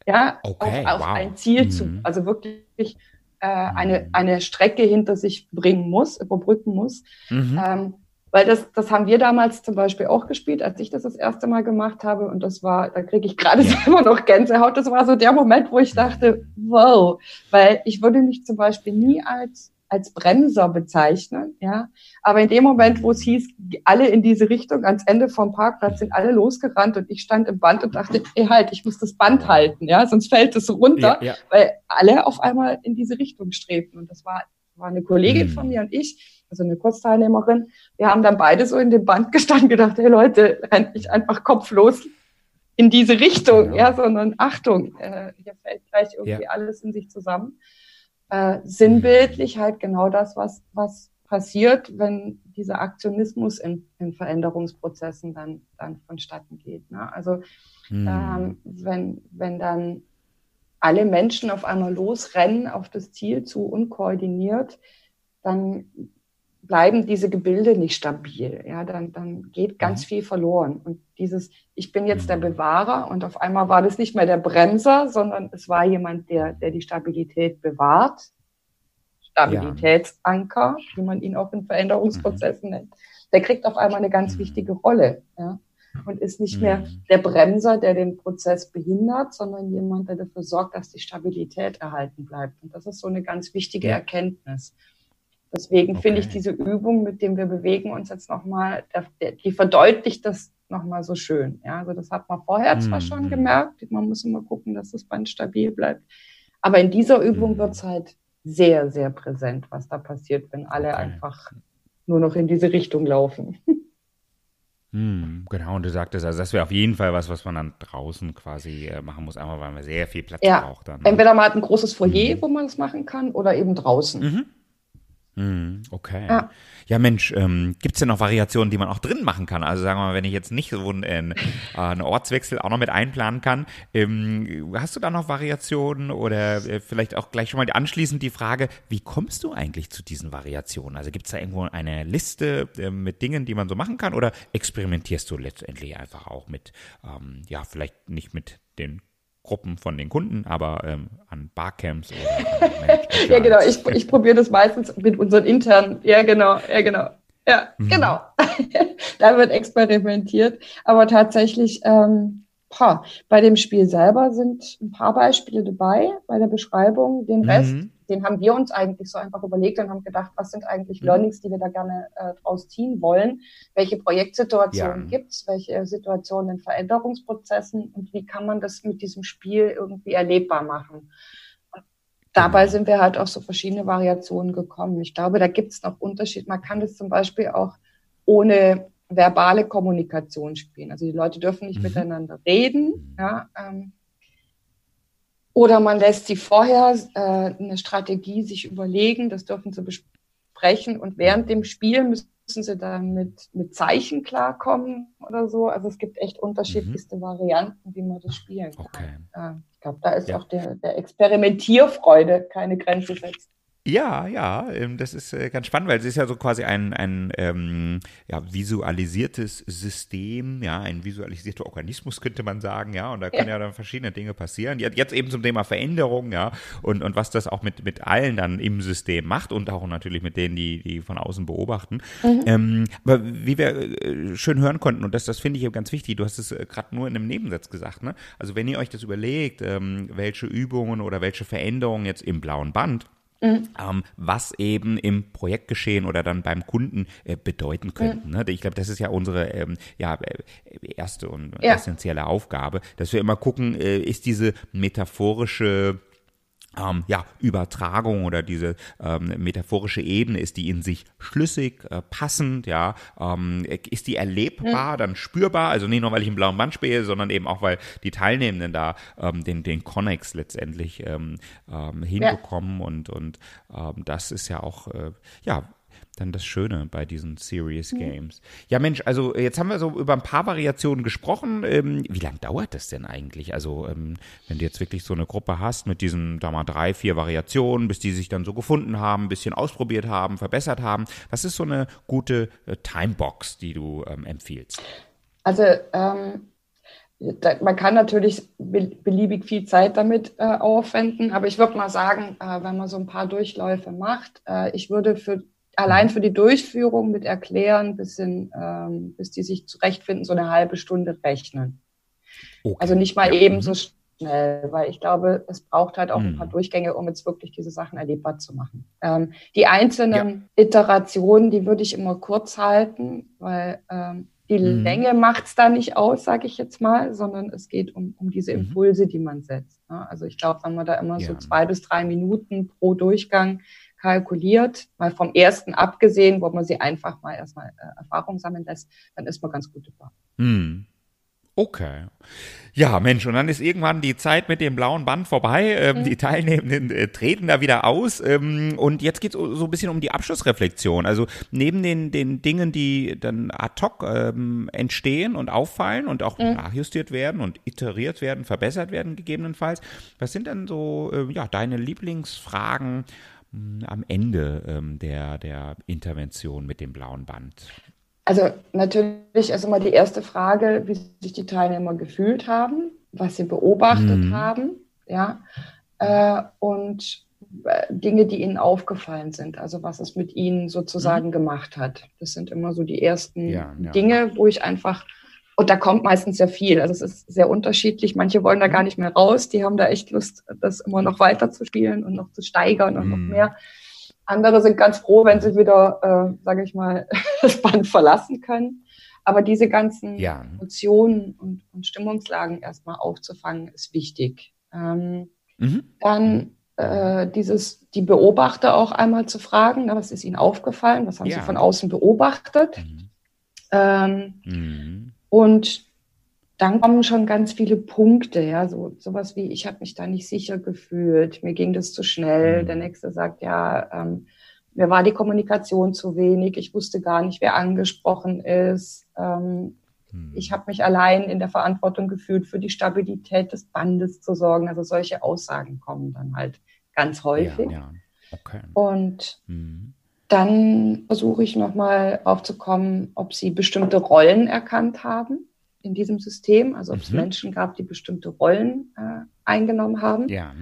Ja, okay, auf, auf wow. ein Ziel mhm. zu, also wirklich äh, eine, eine Strecke hinter sich bringen muss, überbrücken muss. Mhm. Ähm, weil das, das haben wir damals zum Beispiel auch gespielt, als ich das das erste Mal gemacht habe. Und das war, da kriege ich gerade selber noch Gänsehaut. Das war so der Moment, wo ich dachte, wow, weil ich würde mich zum Beispiel nie als als Bremser bezeichnen, ja. Aber in dem Moment, wo es hieß, alle in diese Richtung, ans Ende vom Parkplatz sind alle losgerannt und ich stand im Band und dachte, ey halt, ich muss das Band halten, ja, sonst fällt es runter, ja, ja. weil alle auf einmal in diese Richtung strebten. Und das war, war eine Kollegin mhm. von mir und ich, also eine Kurzteilnehmerin. Wir haben dann beide so in dem Band gestanden, gedacht, hey Leute, rennt nicht einfach kopflos in diese Richtung, genau. ja, sondern Achtung, äh, hier fällt gleich irgendwie ja. alles in sich zusammen. Äh, sinnbildlich halt genau das, was, was passiert, wenn dieser Aktionismus in, in Veränderungsprozessen dann, dann vonstatten geht. Ne? Also hm. ähm, wenn, wenn dann alle Menschen auf einmal losrennen auf das Ziel zu unkoordiniert, dann bleiben diese Gebilde nicht stabil. Ja, dann, dann geht ganz mhm. viel verloren. Und dieses, ich bin jetzt der mhm. Bewahrer und auf einmal war das nicht mehr der Bremser, sondern es war jemand, der, der die Stabilität bewahrt. Stabilitätsanker, ja. wie man ihn auch in Veränderungsprozessen mhm. nennt. Der kriegt auf einmal eine ganz mhm. wichtige Rolle. Ja, und ist nicht mehr mhm. der Bremser, der den Prozess behindert, sondern jemand, der dafür sorgt, dass die Stabilität erhalten bleibt. Und das ist so eine ganz wichtige ja. Deswegen okay. finde ich diese Übung, mit dem wir bewegen uns jetzt nochmal, die verdeutlicht das nochmal so schön. Ja, also das hat man vorher zwar mhm. schon gemerkt, man muss immer gucken, dass das Band stabil bleibt. Aber in dieser Übung mhm. wird es halt sehr, sehr präsent, was da passiert, wenn alle okay. einfach nur noch in diese Richtung laufen. Hm, genau, und du sagtest, also das wäre auf jeden Fall was, was man dann draußen quasi äh, machen muss, einmal weil man sehr viel Platz ja. braucht. Dann, ne? Entweder man hat ein großes Foyer, mhm. wo man es machen kann, oder eben draußen. Mhm. Hm, okay. Ja, ja Mensch, ähm, gibt es denn noch Variationen, die man auch drin machen kann? Also sagen wir mal, wenn ich jetzt nicht so einen, äh, einen Ortswechsel auch noch mit einplanen kann, ähm, hast du da noch Variationen oder äh, vielleicht auch gleich schon mal anschließend die Frage, wie kommst du eigentlich zu diesen Variationen? Also gibt es da irgendwo eine Liste äh, mit Dingen, die man so machen kann oder experimentierst du letztendlich einfach auch mit, ähm, ja, vielleicht nicht mit den Gruppen von den Kunden, aber ähm, an Barcamps oder Ja, genau. Ich, ich probiere das meistens mit unseren internen. Ja, genau. Ja, genau. Ja, mhm. genau. da wird experimentiert. Aber tatsächlich, ähm, boah, bei dem Spiel selber sind ein paar Beispiele dabei, bei der Beschreibung. Den Rest mhm den haben wir uns eigentlich so einfach überlegt und haben gedacht, was sind eigentlich mhm. Learnings, die wir da gerne äh, draus ziehen wollen? Welche Projektsituationen ja. gibt's? Welche Situationen in Veränderungsprozessen? Und wie kann man das mit diesem Spiel irgendwie erlebbar machen? Und dabei genau. sind wir halt auf so verschiedene Variationen gekommen. Ich glaube, da gibt's noch Unterschied. Man kann das zum Beispiel auch ohne verbale Kommunikation spielen. Also die Leute dürfen nicht mhm. miteinander reden. Ja, ähm, oder man lässt sie vorher äh, eine Strategie sich überlegen, das dürfen sie besprechen und während dem Spiel müssen sie dann mit, mit Zeichen klarkommen oder so. Also es gibt echt unterschiedlichste mhm. Varianten, wie man das spielen kann. Okay. ich glaube, da ist ja. auch der, der Experimentierfreude keine Grenze setzt. Ja, ja, ähm, das ist äh, ganz spannend, weil es ist ja so quasi ein, ein ähm, ja, visualisiertes System, ja, ein visualisierter Organismus könnte man sagen, ja, und da können ja, ja dann verschiedene Dinge passieren. Jetzt eben zum Thema Veränderung, ja, und, und was das auch mit, mit allen dann im System macht und auch natürlich mit denen, die, die von außen beobachten. Mhm. Ähm, aber wie wir äh, schön hören konnten, und das, das finde ich eben ganz wichtig, du hast es äh, gerade nur in einem Nebensatz gesagt, ne? Also wenn ihr euch das überlegt, ähm, welche Übungen oder welche Veränderungen jetzt im blauen Band Mhm. Ähm, was eben im Projektgeschehen oder dann beim Kunden äh, bedeuten könnten. Mhm. Ne? Ich glaube, das ist ja unsere ähm, ja, äh, erste und ja. essentielle Aufgabe, dass wir immer gucken, äh, ist diese metaphorische ähm, ja, Übertragung oder diese ähm, metaphorische Ebene, ist die in sich schlüssig, äh, passend, ja, ähm, ist die erlebbar, mhm. dann spürbar, also nicht nur, weil ich einen blauen Band spiele, sondern eben auch, weil die Teilnehmenden da ähm, den, den Connex letztendlich ähm, ähm, hinbekommen ja. und, und ähm, das ist ja auch, äh, ja, dann das Schöne bei diesen Serious Games. Ja, Mensch, also jetzt haben wir so über ein paar Variationen gesprochen. Ähm, wie lange dauert das denn eigentlich? Also, ähm, wenn du jetzt wirklich so eine Gruppe hast mit diesen, da mal drei, vier Variationen, bis die sich dann so gefunden haben, ein bisschen ausprobiert haben, verbessert haben. Was ist so eine gute äh, Timebox, die du ähm, empfiehlst? Also, ähm, da, man kann natürlich beliebig viel Zeit damit äh, aufwenden, aber ich würde mal sagen, äh, wenn man so ein paar Durchläufe macht, äh, ich würde für allein für die Durchführung mit Erklären, bis, in, ähm, bis die sich zurechtfinden, so eine halbe Stunde rechnen. Okay. Also nicht mal eben so mhm. schnell, weil ich glaube, es braucht halt auch mhm. ein paar mhm. Durchgänge, um jetzt wirklich diese Sachen erlebbar zu machen. Ähm, die einzelnen ja. Iterationen, die würde ich immer kurz halten, weil ähm, die mhm. Länge macht es da nicht aus, sage ich jetzt mal, sondern es geht um, um diese mhm. Impulse, die man setzt. Ne? Also ich glaube, wenn man da immer ja. so zwei bis drei Minuten pro Durchgang kalkuliert, mal vom ersten abgesehen, wo man sie einfach mal erstmal äh, Erfahrung sammeln lässt, dann ist man ganz gut dabei. Hm. Okay. Ja, Mensch, und dann ist irgendwann die Zeit mit dem blauen Band vorbei. Ähm, mhm. Die Teilnehmenden äh, treten da wieder aus. Ähm, und jetzt geht es so ein bisschen um die Abschlussreflexion. Also neben den, den Dingen, die dann ad hoc ähm, entstehen und auffallen und auch mhm. nachjustiert werden und iteriert werden, verbessert werden gegebenenfalls. Was sind dann so äh, ja, deine Lieblingsfragen am Ende ähm, der, der Intervention mit dem blauen Band? Also natürlich ist immer die erste Frage, wie sich die Teilnehmer gefühlt haben, was sie beobachtet mhm. haben, ja, äh, und äh, Dinge, die ihnen aufgefallen sind, also was es mit ihnen sozusagen mhm. gemacht hat. Das sind immer so die ersten ja, ja. Dinge, wo ich einfach und da kommt meistens sehr viel. Also es ist sehr unterschiedlich. Manche wollen da gar nicht mehr raus. Die haben da echt Lust, das immer noch weiter zu spielen und noch zu steigern und mm. noch mhm. mehr. Andere sind ganz froh, wenn sie wieder, äh, sage ich mal, das Band verlassen können. Aber diese ganzen ja. Emotionen und, und, Stimmungslagen erstmal aufzufangen, ist wichtig. Ähm, mhm. Dann äh, dieses, die Beobachter auch einmal zu fragen, na, was ist ihnen aufgefallen, was haben ja. sie von außen beobachtet. Mhm. Ähm, mhm. Und dann kommen schon ganz viele Punkte, ja, so sowas wie, ich habe mich da nicht sicher gefühlt, mir ging das zu schnell. Mhm. Der nächste sagt, ja, ähm, mir war die Kommunikation zu wenig, ich wusste gar nicht, wer angesprochen ist. Ähm, mhm. Ich habe mich allein in der Verantwortung gefühlt, für die Stabilität des Bandes zu sorgen. Also solche Aussagen kommen dann halt ganz häufig. Ja, ja. Okay. Und mhm. Dann versuche ich nochmal aufzukommen, ob sie bestimmte Rollen erkannt haben in diesem System, also ob es mhm. Menschen gab, die bestimmte Rollen äh, eingenommen haben. Ja.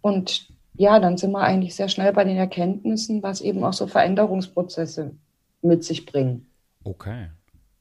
Und ja, dann sind wir eigentlich sehr schnell bei den Erkenntnissen, was eben auch so Veränderungsprozesse mit sich bringen. Okay.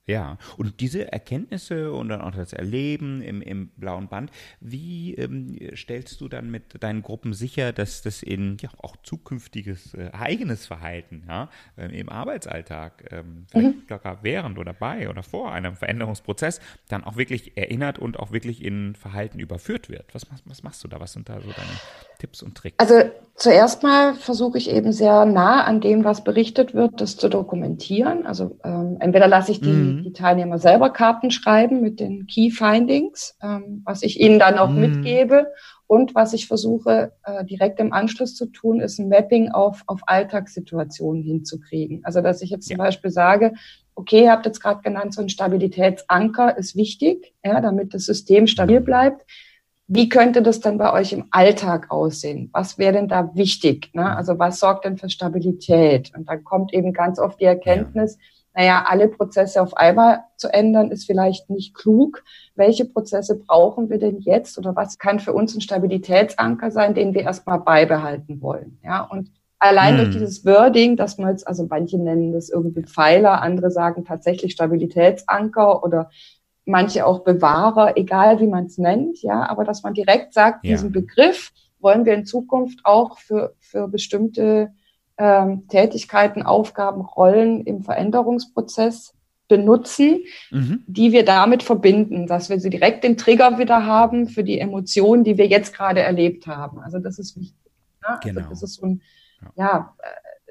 Ja, und diese Erkenntnisse und dann auch das Erleben im, im blauen Band, wie ähm, stellst du dann mit deinen Gruppen sicher, dass das in ja, auch zukünftiges äh, eigenes Verhalten ja, äh, im Arbeitsalltag, ähm, vielleicht mhm. sogar während oder bei oder vor einem Veränderungsprozess, dann auch wirklich erinnert und auch wirklich in Verhalten überführt wird? Was, was machst du da? Was sind da so deine Tipps und Tricks? Also zuerst mal versuche ich eben sehr nah an dem, was berichtet wird, das zu dokumentieren. Also ähm, entweder lasse ich die, mhm mhm. die Teilnehmer selber Karten schreiben mit den Key Findings, ähm, was ich ihnen dann auch mhm. mitgebe. Und was ich versuche äh, direkt im Anschluss zu tun, ist ein Mapping auf, auf Alltagssituationen hinzukriegen. Also dass ich jetzt zum ja. Beispiel sage, okay, ihr habt jetzt gerade genannt, so ein Stabilitätsanker ist wichtig, ja, damit das System stabil bleibt. Wie könnte das dann bei euch im Alltag aussehen? Was wäre denn da wichtig? Ne? Also was sorgt denn für Stabilität? Und dann kommt eben ganz oft die Erkenntnis, ja naja, alle Prozesse auf einmal zu ändern, ist vielleicht nicht klug. Welche Prozesse brauchen wir denn jetzt oder was kann für uns ein Stabilitätsanker sein, den wir erstmal beibehalten wollen? Ja, und allein hm. durch dieses Wording, dass man jetzt, also manche nennen das irgendwie Pfeiler, andere sagen tatsächlich Stabilitätsanker oder manche auch Bewahrer, egal wie man es nennt, ja, aber dass man direkt sagt, ja. diesen Begriff wollen wir in Zukunft auch für, für bestimmte ähm, Tätigkeiten, Aufgaben, Rollen im Veränderungsprozess benutzen, mhm. die wir damit verbinden, dass wir sie direkt den Trigger wieder haben für die Emotionen, die wir jetzt gerade erlebt haben. Also das ist wichtig. Ne? Also genau. Also das ist so ein, ja, äh,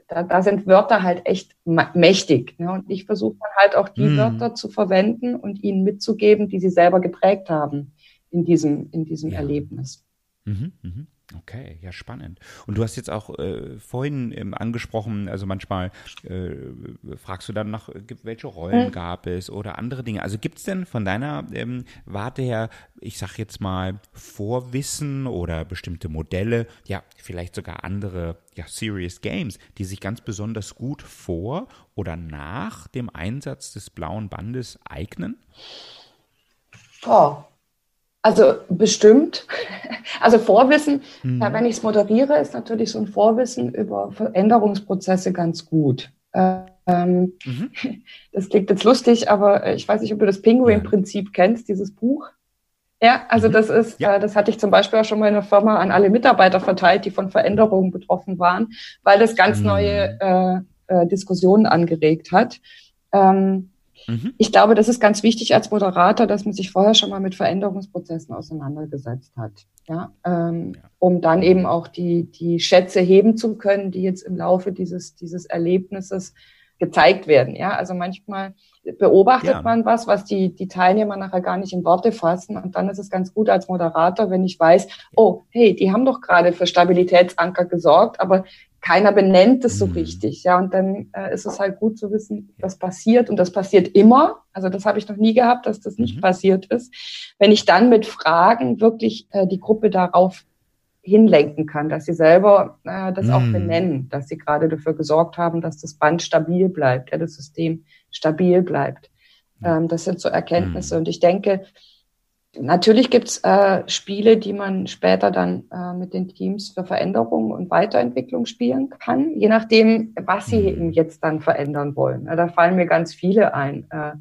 da, da sind Wörter halt echt mächtig. Ne? Und ich versuche dann halt auch die mhm. Wörter zu verwenden und ihnen mitzugeben, die sie selber geprägt haben in diesem, in diesem ja. Erlebnis. Mhm, mh. Okay, ja, spannend. Und du hast jetzt auch äh, vorhin ähm, angesprochen, also manchmal äh, fragst du dann nach, äh, welche Rollen hm. gab es oder andere Dinge. Also gibt es denn von deiner ähm, Warte her, ich sag jetzt mal, Vorwissen oder bestimmte Modelle, ja, vielleicht sogar andere, ja, Serious Games, die sich ganz besonders gut vor oder nach dem Einsatz des blauen Bandes eignen? Oh, also bestimmt. Also Vorwissen, mhm. ja, wenn ich es moderiere, ist natürlich so ein Vorwissen über Veränderungsprozesse ganz gut. Ähm, mhm. Das klingt jetzt lustig, aber ich weiß nicht, ob du das Penguin-Prinzip ja. kennst, dieses Buch. Ja, also mhm. das ist, ja. äh, das hatte ich zum Beispiel auch schon mal in der Firma an alle Mitarbeiter verteilt, die von Veränderungen betroffen waren, weil das ganz mhm. neue äh, äh, Diskussionen angeregt hat. Ähm, Mhm. Ich glaube, das ist ganz wichtig als Moderator, dass man sich vorher schon mal mit Veränderungsprozessen auseinandergesetzt hat. Ja, ähm, ja. um dann eben auch die, die Schätze heben zu können, die jetzt im Laufe dieses, dieses Erlebnisses gezeigt werden. Ja, also manchmal beobachtet ja. man was, was die, die Teilnehmer nachher gar nicht in Worte fassen. Und dann ist es ganz gut als Moderator, wenn ich weiß, oh, hey, die haben doch gerade für Stabilitätsanker gesorgt, aber keiner benennt es so mhm. richtig, ja. Und dann äh, ist es halt gut zu wissen, was passiert. Und das passiert immer. Also das habe ich noch nie gehabt, dass das nicht mhm. passiert ist. Wenn ich dann mit Fragen wirklich äh, die Gruppe darauf hinlenken kann, dass sie selber äh, das mhm. auch benennen, dass sie gerade dafür gesorgt haben, dass das Band stabil bleibt, ja, das System stabil bleibt. Ähm, das sind so Erkenntnisse. Mhm. Und ich denke, Natürlich gibt's äh, Spiele, die man später dann äh, mit den Teams für Veränderung und Weiterentwicklung spielen kann, je nachdem, was sie mhm. eben jetzt dann verändern wollen. Ja, da fallen mir ganz viele ein. Äh,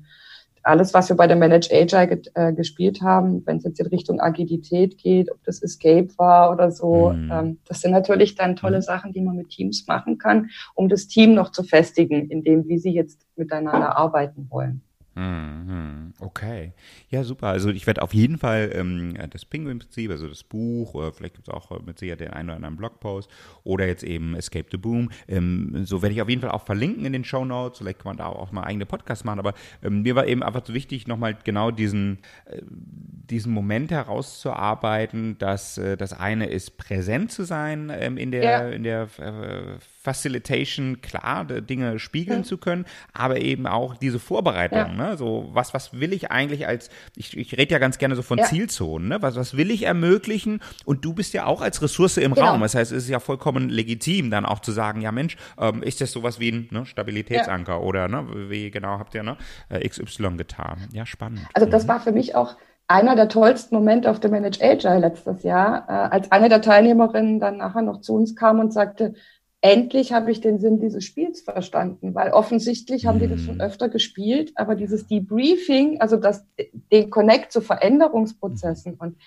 alles, was wir bei der Manage Agile get, äh, gespielt haben, wenn es jetzt in Richtung Agilität geht, ob das Escape war oder so, mhm. ähm, das sind natürlich dann tolle mhm. Sachen, die man mit Teams machen kann, um das Team noch zu festigen, in dem, wie sie jetzt miteinander arbeiten wollen. Mhm, okay. Ja, super. Also ich werde auf jeden Fall ähm, das Penguin-Prinzip, also das Buch, oder vielleicht gibt es auch äh, mit Sicherheit den einen oder anderen Blogpost oder jetzt eben Escape the Boom. Ähm, so werde ich auf jeden Fall auch verlinken in den Show Notes. Vielleicht kann man da auch mal eigene Podcasts machen. Aber ähm, mir war eben einfach so wichtig, nochmal genau diesen, äh, diesen Moment herauszuarbeiten, dass äh, das eine ist, präsent zu sein ähm, in der, ja. in der äh, Facilitation, klar, Dinge spiegeln ja. zu können, aber eben auch diese Vorbereitung. Ja. Ne? So, was, was will ich eigentlich als, ich, ich rede ja ganz gerne so von ja. Zielzonen, ne? was, was will ich ermöglichen? Und du bist ja auch als Ressource im genau. Raum. Das heißt, es ist ja vollkommen legitim, dann auch zu sagen, ja Mensch, ähm, ist das sowas wie ein ne, Stabilitätsanker oder ne, wie genau habt ihr ne, äh, XY getan? Ja, spannend. Also das mhm. war für mich auch einer der tollsten Momente auf dem Manage Agile letztes Jahr, äh, als eine der Teilnehmerinnen dann nachher noch zu uns kam und sagte, endlich habe ich den Sinn dieses Spiels verstanden, weil offensichtlich haben die das schon mhm. öfter gespielt, aber dieses Debriefing, also das, den Connect zu Veränderungsprozessen und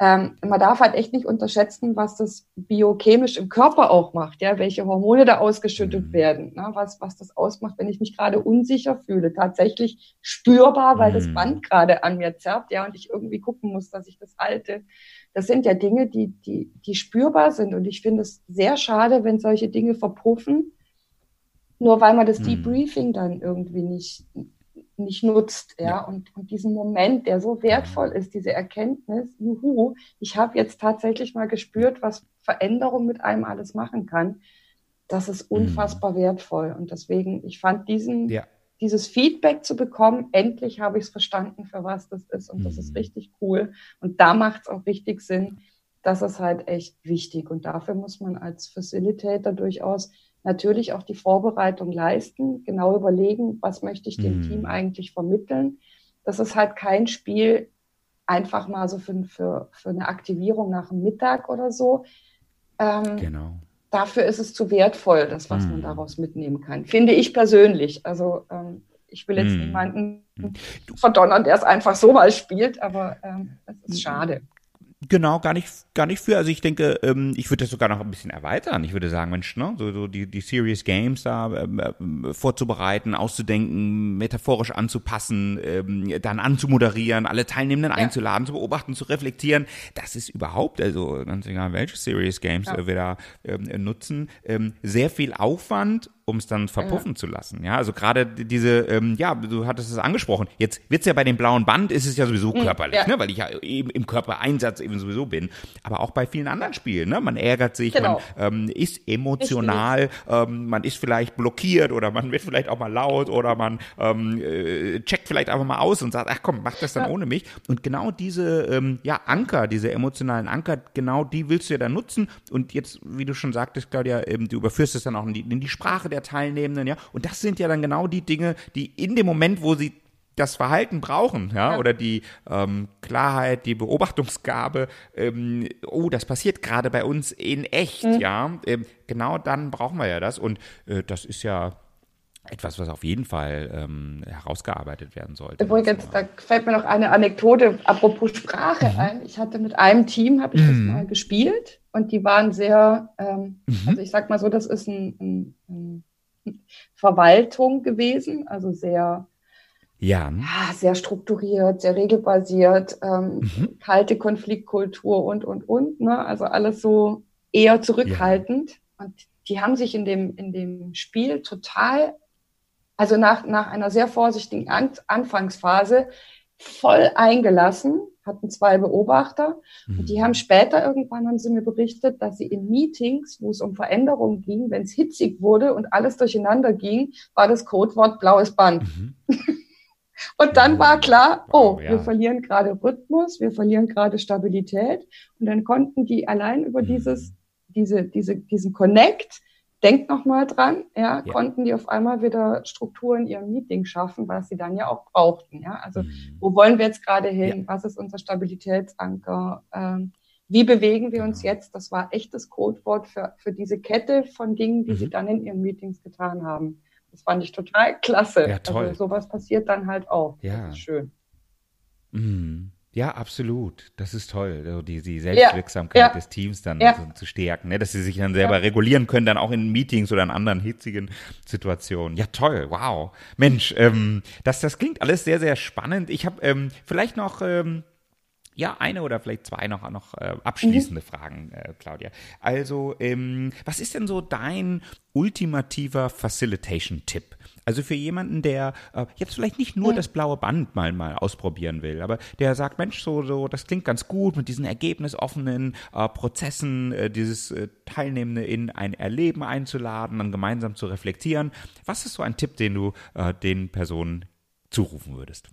ähm, man darf halt echt nicht unterschätzen, was das biochemisch im Körper auch macht, ja, welche Hormone da ausgeschüttet mhm. werden, ne? was, was das ausmacht, wenn ich mich gerade unsicher fühle, tatsächlich spürbar, weil das mhm. Band gerade an mir zerrt, ja, und ich irgendwie gucken muss, dass ich das halte. Das sind ja Dinge, die, die, die spürbar sind. Und ich finde es sehr schade, wenn solche Dinge verpuffen, nur weil man das mhm. Debriefing dann irgendwie nicht nicht nutzt, ja, ja. Und, und diesen Moment, der so wertvoll ist, diese Erkenntnis, juhu, ich habe jetzt tatsächlich mal gespürt, was Veränderung mit einem alles machen kann, das ist mhm. unfassbar mhm. wertvoll. Und deswegen, ich fand diesen, ja. Dieses Feedback zu bekommen, endlich habe ich es verstanden, für was das ist. Und mhm. das ist mhm. richtig cool. Und da macht es auch richtig Sinn. Das ist halt echt wichtig. Und dafür muss man als Facilitator durchaus natürlich auch die Vorbereitung leisten, genau überlegen, was möchte ich dem mhm. Team eigentlich vermitteln. Das ist halt kein Spiel einfach mal so für, für, für eine Aktivierung nach dem Mittag oder so. Ähm, genau. Dafür ist es zu wertvoll, das, was mhm. man daraus mitnehmen kann. Finde ich persönlich. Also ähm, ich will jetzt mhm. niemanden verdonnern, der es einfach so mal spielt, aber ähm, es ist schade. Genau, gar nicht, gar nicht für. Also ich denke, ähm, ich würde das sogar noch ein bisschen erweitern. Ich würde sagen, Mensch, ne, so, so die, die Serious Games da ähm, äh, vorzubereiten, auszudenken, metaphorisch anzupassen, ähm, dann anzumoderieren, alle Teilnehmenden ja. einzuladen, zu beobachten, zu reflektieren. Das ist überhaupt, also ganz egal, welche Serious Games ja. wir da ähm, nutzen, ähm, sehr viel Aufwand um es dann verpuffen ja. zu lassen. Ja, also gerade diese, ähm, ja, du hattest es angesprochen. Jetzt wird's ja bei dem blauen Band ist es ja sowieso mhm, körperlich, ja. ne, weil ich ja eben im Körpereinsatz eben sowieso bin. Aber auch bei vielen anderen Spielen, ne, man ärgert sich, genau. man ähm, ist emotional, ähm, man ist vielleicht blockiert oder man wird vielleicht auch mal laut oder man ähm, äh, checkt vielleicht einfach mal aus und sagt, ach komm, mach das dann ja. ohne mich. Und genau diese, ähm, ja, Anker, diese emotionalen Anker, genau die willst du ja dann nutzen. Und jetzt, wie du schon sagtest, Claudia, ähm, du überführst es dann auch in die, in die Sprache der der Teilnehmenden, ja. Und das sind ja dann genau die Dinge, die in dem Moment, wo sie das Verhalten brauchen, ja, ja. oder die ähm, Klarheit, die Beobachtungsgabe, ähm, oh, das passiert gerade bei uns in echt, mhm. ja, ähm, genau dann brauchen wir ja das und äh, das ist ja etwas, was auf jeden Fall ähm, herausgearbeitet werden sollte. Übrigens, da fällt mir noch eine Anekdote apropos Sprache mhm. ein. Ich hatte mit einem Team, habe ich mhm. das mal gespielt und die waren sehr, ähm, mhm. also ich sag mal so, das ist ein, ein, ein Verwaltung gewesen, also sehr, ja. ja. sehr strukturiert, sehr regelbasiert, ähm, mhm. kalte Konfliktkultur und, und, und. Ne? Also alles so eher zurückhaltend. Ja. Und die haben sich in dem, in dem Spiel total, also nach, nach einer sehr vorsichtigen An Anfangsphase, voll eingelassen hatten zwei Beobachter mhm. und die haben später irgendwann haben sie mir berichtet, dass sie in Meetings, wo es um Veränderungen ging, wenn es hitzig wurde und alles durcheinander ging, war das Codewort blaues Band. Mhm. und dann war klar, oh, wow, ja. wir verlieren gerade Rhythmus, wir verlieren gerade Stabilität und dann konnten die allein über mhm. dieses diese, diese, diesen Connect denkt noch mal dran, ja, ja, konnten die auf einmal wieder Strukturen in ihrem Meeting schaffen, was sie dann ja auch brauchten, ja. Also mhm. wo wollen wir jetzt gerade hin? Ja. Was ist unser Stabilitätsanker? Ähm, wie bewegen wir uns genau. jetzt? Das war echtes Codewort für, für diese Kette von Dingen, die mhm. sie dann in ihren Meetings getan haben. Das fand ich total klasse. Ja, toll. Also sowas passiert dann halt auch. Ja. Das ist schön. Mhm. Ja, absolut. Das ist toll, also die, die Selbstwirksamkeit ja, des Teams dann ja. so zu stärken, ne? dass sie sich dann selber ja. regulieren können, dann auch in Meetings oder in anderen hitzigen Situationen. Ja, toll, wow. Mensch, ähm, das, das klingt alles sehr, sehr spannend. Ich habe ähm, vielleicht noch ähm, ja, eine oder vielleicht zwei noch, noch äh, abschließende mhm. Fragen, äh, Claudia. Also, ähm, was ist denn so dein ultimativer Facilitation-Tipp? Also für jemanden, der äh, jetzt vielleicht nicht nur ja. das blaue Band mal mal ausprobieren will, aber der sagt, Mensch, so so, das klingt ganz gut mit diesen ergebnisoffenen äh, Prozessen, äh, dieses äh, Teilnehmende in ein Erleben einzuladen, dann gemeinsam zu reflektieren. Was ist so ein Tipp, den du äh, den Personen zurufen würdest?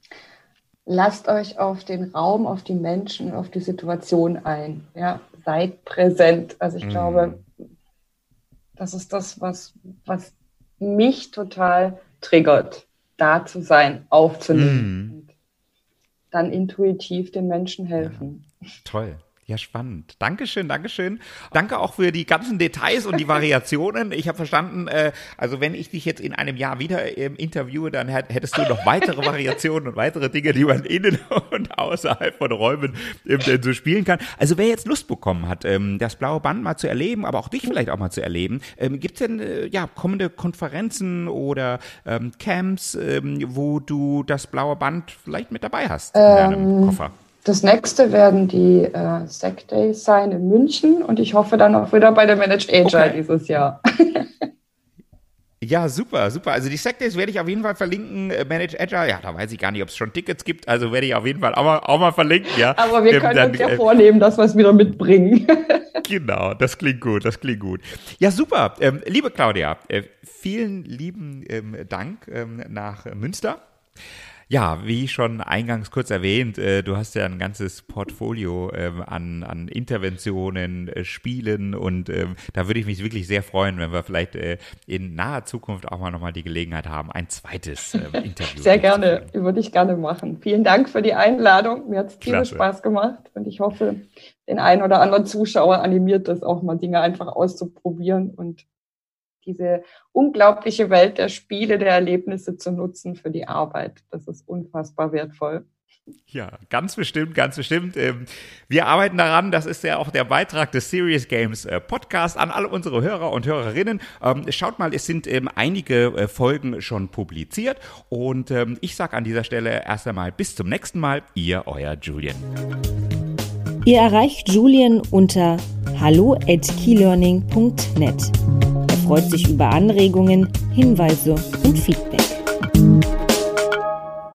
lasst euch auf den Raum, auf die Menschen, auf die Situation ein. Ja, seid präsent. Also ich mm. glaube, das ist das, was, was mich total triggert, da zu sein, aufzunehmen. Und dann intuitiv den Menschen helfen. Ja, toll. Ja, spannend. Dankeschön, Dankeschön. Danke auch für die ganzen Details und die Variationen. Ich habe verstanden, äh, also wenn ich dich jetzt in einem Jahr wieder ähm, interviewe, dann hättest du noch weitere Variationen und weitere Dinge, die man innen und außerhalb von Räumen ähm, so spielen kann. Also wer jetzt Lust bekommen hat, ähm, das blaue Band mal zu erleben, aber auch dich vielleicht auch mal zu erleben, ähm, gibt es denn äh, ja kommende Konferenzen oder ähm, Camps, ähm, wo du das blaue Band vielleicht mit dabei hast in deinem ähm, Koffer? Das nächste werden die äh, Sec Days sein in München und ich hoffe dann auch wieder bei der Managed Agile okay. dieses Jahr. Ja, super, super. Also die Sectdays werde ich auf jeden Fall verlinken. Äh, Manage Agile, ja, da weiß ich gar nicht, ob es schon Tickets gibt. Also werde ich auf jeden Fall auch mal, auch mal verlinken, ja. Aber wir ähm, können dann, uns ja äh, vornehmen, dass wir es wieder mitbringen. genau, das klingt gut, das klingt gut. Ja, super. Ähm, liebe Claudia, äh, vielen lieben ähm, Dank ähm, nach Münster. Ja, wie schon eingangs kurz erwähnt, äh, du hast ja ein ganzes Portfolio ähm, an, an Interventionen, äh, Spielen und ähm, da würde ich mich wirklich sehr freuen, wenn wir vielleicht äh, in naher Zukunft auch mal nochmal die Gelegenheit haben, ein zweites ähm, Interview. sehr gerne, würde ich gerne machen. Vielen Dank für die Einladung. Mir hat es tierisch Spaß gemacht und ich hoffe, den einen oder anderen Zuschauer animiert das auch mal Dinge einfach auszuprobieren und diese unglaubliche Welt der Spiele, der Erlebnisse zu nutzen für die Arbeit. Das ist unfassbar wertvoll. Ja, ganz bestimmt, ganz bestimmt. Ähm, wir arbeiten daran, das ist ja auch der Beitrag des Serious Games äh, Podcast an alle unsere Hörer und Hörerinnen. Ähm, schaut mal, es sind ähm, einige äh, Folgen schon publiziert und ich sage an dieser Stelle erst einmal bis zum nächsten Mal, ihr, euer Julian. Ihr erreicht Julian unter hallo at keylearning.net freut sich über Anregungen, Hinweise und Feedback.